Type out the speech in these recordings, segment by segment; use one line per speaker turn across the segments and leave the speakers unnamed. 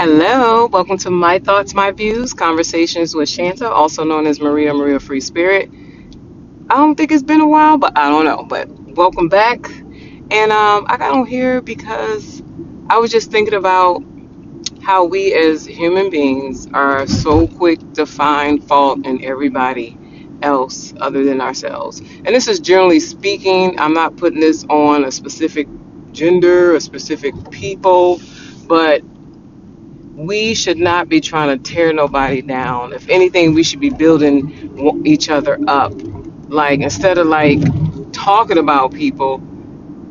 Hello, welcome to My Thoughts, My Views, Conversations with Shanta, also known as Maria Maria Free Spirit. I don't think it's been a while, but I don't know. But welcome back. And um, I got on here because I was just thinking about how we as human beings are so quick to find fault in everybody else other than ourselves. And this is generally speaking, I'm not putting this on a specific gender, a specific people, but we should not be trying to tear nobody down. If anything, we should be building each other up. Like instead of like talking about people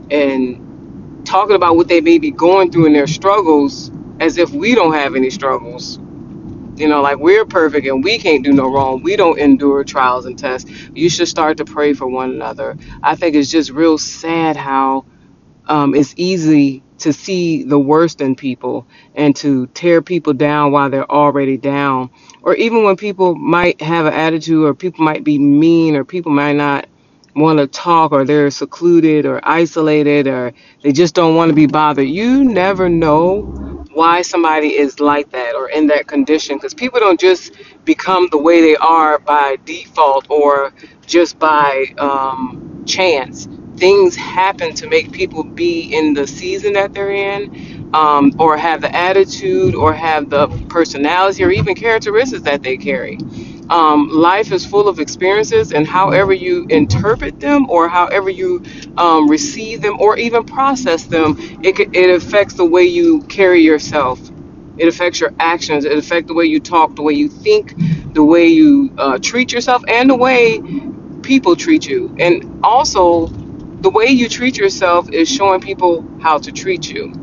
and talking about what they may be going through in their struggles as if we don't have any struggles. You know, like we're perfect and we can't do no wrong. We don't endure trials and tests. You should start to pray for one another. I think it's just real sad how um, it's easy to see the worst in people and to tear people down while they're already down. Or even when people might have an attitude, or people might be mean, or people might not want to talk, or they're secluded or isolated, or they just don't want to be bothered. You never know why somebody is like that or in that condition because people don't just become the way they are by default or just by um, chance things happen to make people be in the season that they're in, um, or have the attitude, or have the personality, or even characteristics that they carry. Um, life is full of experiences, and however you interpret them, or however you um, receive them, or even process them, it, it affects the way you carry yourself. It affects your actions. It affects the way you talk, the way you think, the way you uh, treat yourself, and the way people treat you. And also, the way you treat yourself is showing people how to treat you.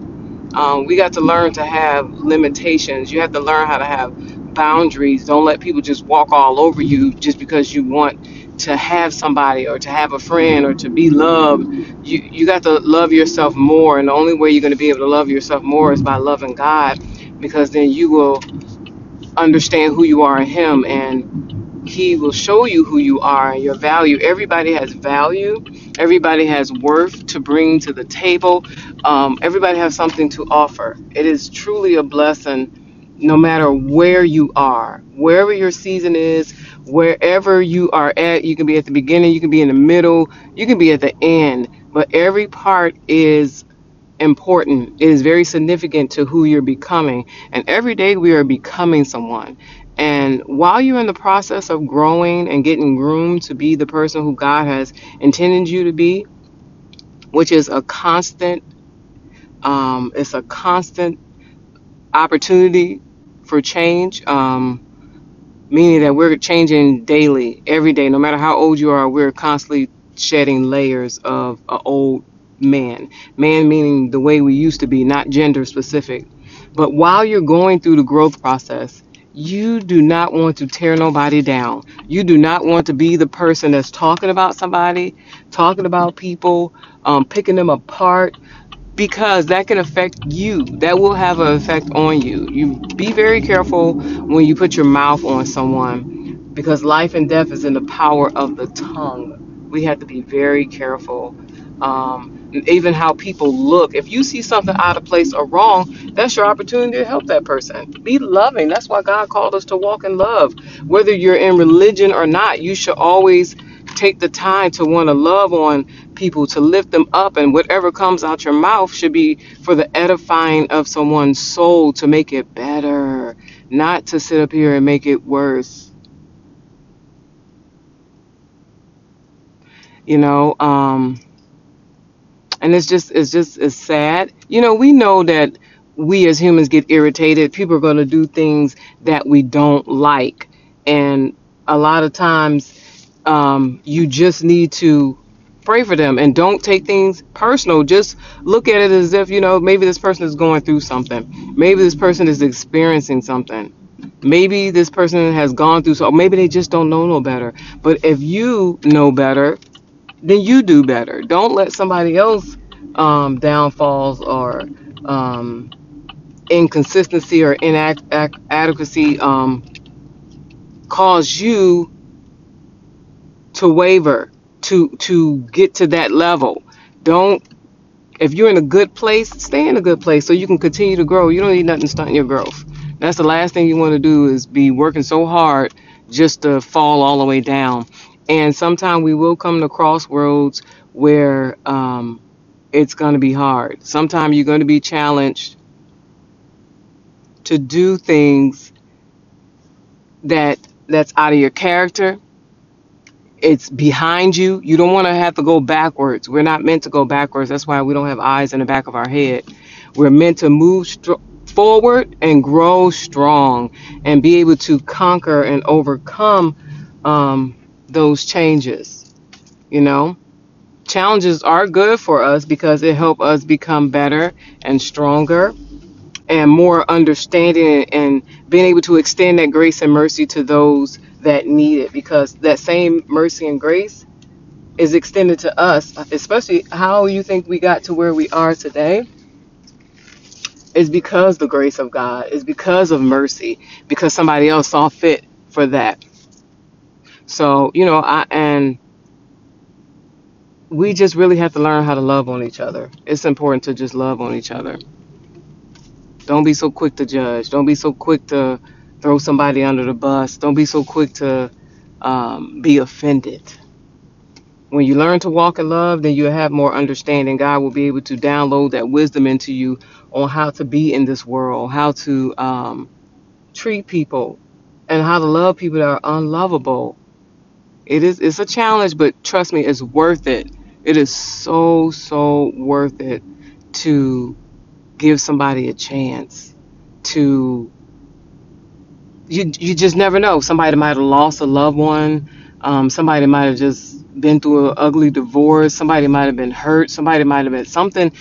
Um, we got to learn to have limitations. You have to learn how to have boundaries. Don't let people just walk all over you just because you want to have somebody or to have a friend or to be loved. You you got to love yourself more, and the only way you're going to be able to love yourself more is by loving God, because then you will understand who you are in Him and he will show you who you are and your value. Everybody has value. Everybody has worth to bring to the table. Um, everybody has something to offer. It is truly a blessing no matter where you are, wherever your season is, wherever you are at. You can be at the beginning, you can be in the middle, you can be at the end, but every part is important. It is very significant to who you're becoming. And every day we are becoming someone. And while you're in the process of growing and getting groomed to be the person who God has intended you to be, which is a constant, um, it's a constant opportunity for change. Um, meaning that we're changing daily, every day, no matter how old you are, we're constantly shedding layers of an old man. Man meaning the way we used to be, not gender specific. But while you're going through the growth process, you do not want to tear nobody down. You do not want to be the person that's talking about somebody, talking about people, um, picking them apart, because that can affect you. That will have an effect on you. You be very careful when you put your mouth on someone, because life and death is in the power of the tongue. We have to be very careful. Um, even how people look. If you see something out of place or wrong, that's your opportunity to help that person. Be loving. That's why God called us to walk in love. Whether you're in religion or not, you should always take the time to want to love on people, to lift them up, and whatever comes out your mouth should be for the edifying of someone's soul to make it better, not to sit up here and make it worse. You know, um, and it's just it's just it's sad. You know we know that we as humans get irritated. People are going to do things that we don't like. And a lot of times um, you just need to pray for them and don't take things personal. Just look at it as if you know maybe this person is going through something. Maybe this person is experiencing something. Maybe this person has gone through so maybe they just don't know no better. But if you know better then you do better. Don't let somebody else um, downfalls or um, inconsistency or inadequacy um, cause you to waver to to get to that level. Don't If you're in a good place, stay in a good place so you can continue to grow. You don't need nothing stunting your growth. That's the last thing you want to do is be working so hard just to fall all the way down. And sometimes we will come to crossroads where um, it's going to be hard. Sometimes you're going to be challenged to do things that that's out of your character it's behind you. You don't want to have to go backwards. We're not meant to go backwards. That's why we don't have eyes in the back of our head. We're meant to move forward and grow strong and be able to conquer and overcome um, those changes. You know, challenges are good for us because it helps us become better and stronger and more understanding and being able to extend that grace and mercy to those that need it because that same mercy and grace is extended to us especially how you think we got to where we are today is because the grace of god is because of mercy because somebody else saw fit for that so you know i and we just really have to learn how to love on each other it's important to just love on each other don't be so quick to judge don't be so quick to throw somebody under the bus. Don't be so quick to um, be offended. When you learn to walk in love, then you have more understanding. God will be able to download that wisdom into you on how to be in this world, how to um, treat people, and how to love people that are unlovable. It is it's a challenge, but trust me, it's worth it. It is so so worth it to give somebody a chance to you you just never know. Somebody might have lost a loved one. Um, somebody might have just been through an ugly divorce. Somebody might have been hurt. Somebody might have been something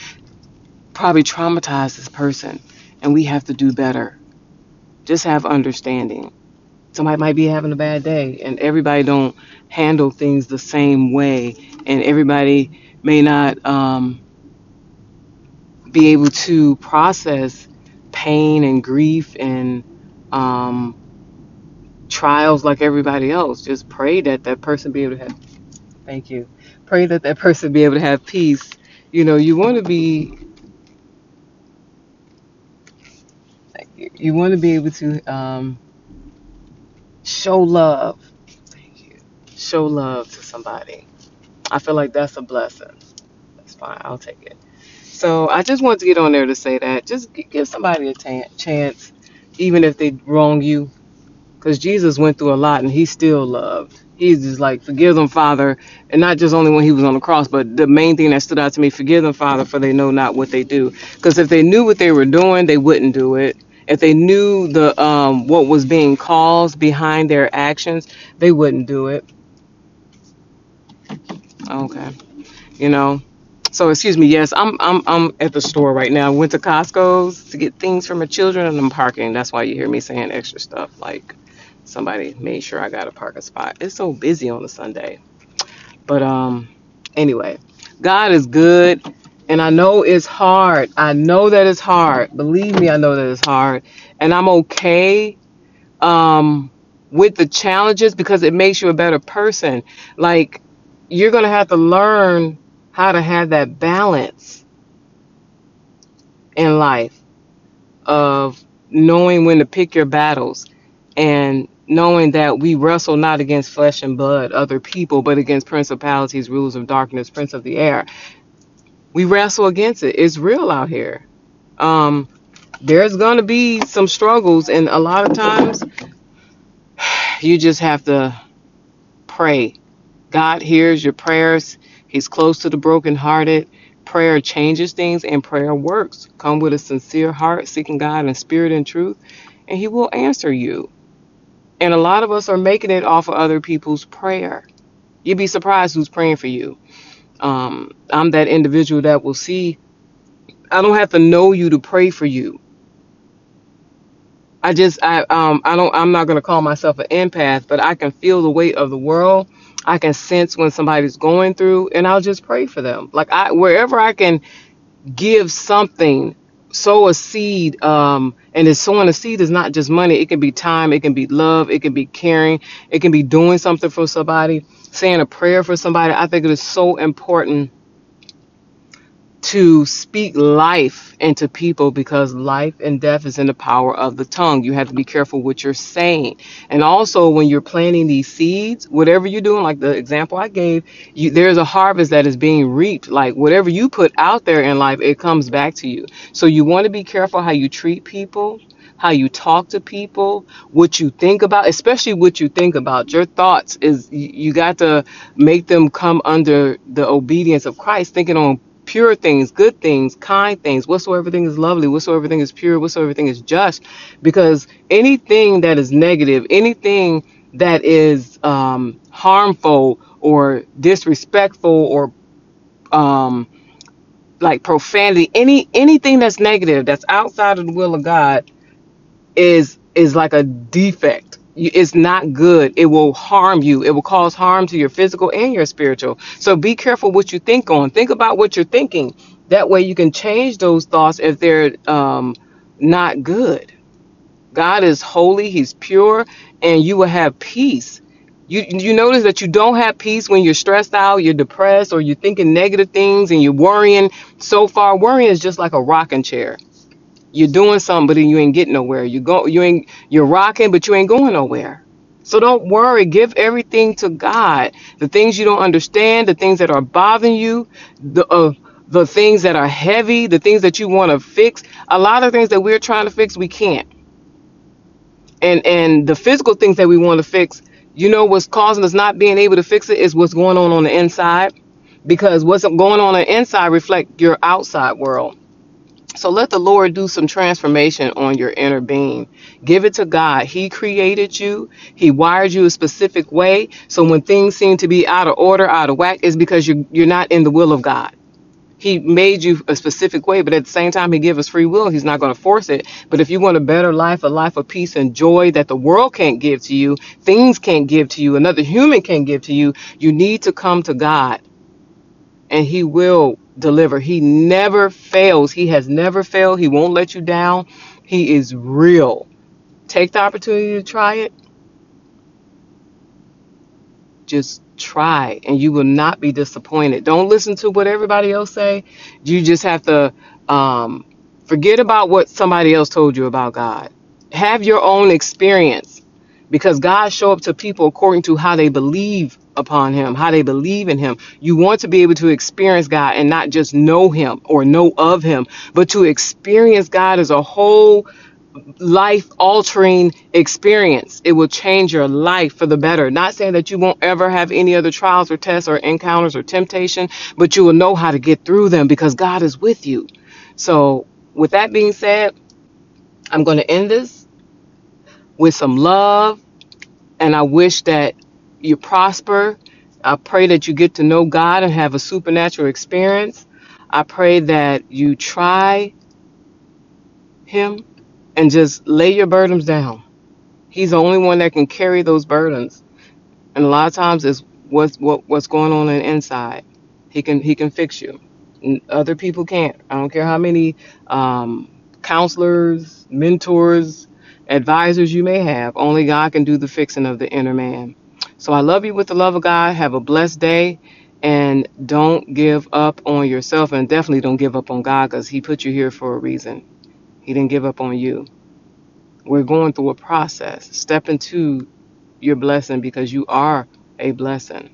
probably traumatized this person, and we have to do better. Just have understanding. Somebody might be having a bad day, and everybody don't handle things the same way, and everybody may not um, be able to process pain and grief and um, trials like everybody else. Just pray that that person be able to have. Thank you. Pray that that person be able to have peace. You know, you want to be. You want to be able to um, show love. Thank you. Show love to somebody. I feel like that's a blessing. That's fine. I'll take it. So I just wanted to get on there to say that. Just give somebody a chance, even if they wrong you because Jesus went through a lot and he still loved. He's just like, forgive them, Father. And not just only when he was on the cross, but the main thing that stood out to me, forgive them, Father, for they know not what they do. Because if they knew what they were doing, they wouldn't do it. If they knew the um, what was being caused behind their actions, they wouldn't do it. Okay, you know. So excuse me. Yes, I'm I'm I'm at the store right now. Went to Costco's to get things for my children, and I'm parking. That's why you hear me saying extra stuff like somebody made sure I got a parking spot. It's so busy on a Sunday. But um anyway, God is good and I know it's hard. I know that it's hard. Believe me, I know that it's hard. And I'm okay um with the challenges because it makes you a better person. Like you're going to have to learn how to have that balance in life of knowing when to pick your battles and knowing that we wrestle not against flesh and blood, other people, but against principalities, rulers of darkness, prince of the air. We wrestle against it. It's real out here. Um, there's going to be some struggles, and a lot of times you just have to pray. God hears your prayers. He's close to the brokenhearted. Prayer changes things, and prayer works. Come with a sincere heart, seeking God in spirit and truth, and He will answer you. And a lot of us are making it off of other people's prayer. You'd be surprised who's praying for you. Um, I'm that individual that will see, I don't have to know you to pray for you. I just, I, um, I don't, I'm not to call myself an empath, but I can feel the weight of the world. I can sense when somebody's going through, and I'll just pray for them. Like I, wherever I can give something sow a seed um and it's sowing a seed is not just money it can be time it can be love it can be caring it can be doing something for somebody saying a prayer for somebody i think it is so important to speak life into people because life and death is in the power of the tongue. You have to be careful what you're saying. And also when you're planting these seeds, whatever you're doing, like the example I gave, you, there's a harvest that is being reaped. Like whatever you put out there in life, it comes back to you. So you want to be careful how you treat people. How you talk to people, what you think about, especially what you think about. Your thoughts is you got to make them come under the obedience of Christ, thinking on pure things, good things, kind things, whatsoever thing is lovely, whatsoever thing is pure, whatsoever thing is just. Because anything that is negative, anything that is um, harmful or disrespectful or um, like profanity, any anything that's negative, that's outside of the will of God, is is like a defect. It's not good. It will harm you. It will cause harm to your physical and your spiritual. So be careful what you think on. Think about what you're thinking. That way you can change those thoughts if they're um, not good. God is holy. He's pure, and you will have peace. You you notice that you don't have peace when you're stressed out, you're depressed, or you're thinking negative things, and you're worrying. So far, worrying is just like a rocking chair you're doing something, but then you ain't getting nowhere. You go, you ain't, you're rocking, but you ain't going nowhere. So don't worry. Give everything to God. The things you don't understand, the things that are bothering you, the uh, the things that are heavy, the things that you want to fix. A lot of things that we're trying to fix, we can't. And and the physical things that we want to fix, you know, what's causing us not being able to fix it is what's going on on the inside, because what's going on on the inside reflect your outside world. So let the Lord do some transformation on your inner being. Give it to God. He created you. He wired you a specific way. So when things seem to be out of order, out of whack, it's because you're you're not in the will of God. He made you a specific way, but at the same time, He gave us free will. He's not going to force it. But if you want a better life, a life of peace and joy that the world can't give to you, things can't give to you, another human can't give to you, you need to come to God and he will deliver. He never fails. He has never failed. He won't let you down. He is real. Take the opportunity to try it. Just try and you will not be disappointed. Don't listen to what everybody else say. You just have to um, forget about what somebody else told you about God. Have your own experience because God show up to people according to how they believe upon him, how they believe in him. You want to be able to experience God and not just know him or know of him, but to experience God as a whole life altering experience. It will change your life for the better. Not saying that you won't ever have any other trials or tests or encounters or temptation, but you will know how to get through them because God is with you. So, with that being said, I'm going to end this with some love and I wish that you prosper. I pray that you get to know God and have a supernatural experience. I pray that you try Him and just lay your burdens down. He's the only one that can carry those burdens, and a lot of times it's what's what, what's going on in the inside. He can He can fix you. Other people can't. I don't care how many um, counselors, mentors, advisors you may have. Only God can do the fixing of the inner man. So I love you with the love of God. Have a blessed day. And don't give up on yourself. And definitely don't give up on God because He put you here for a reason. He didn't give up on you. We're going through a process. Step into your blessing because you are a blessing.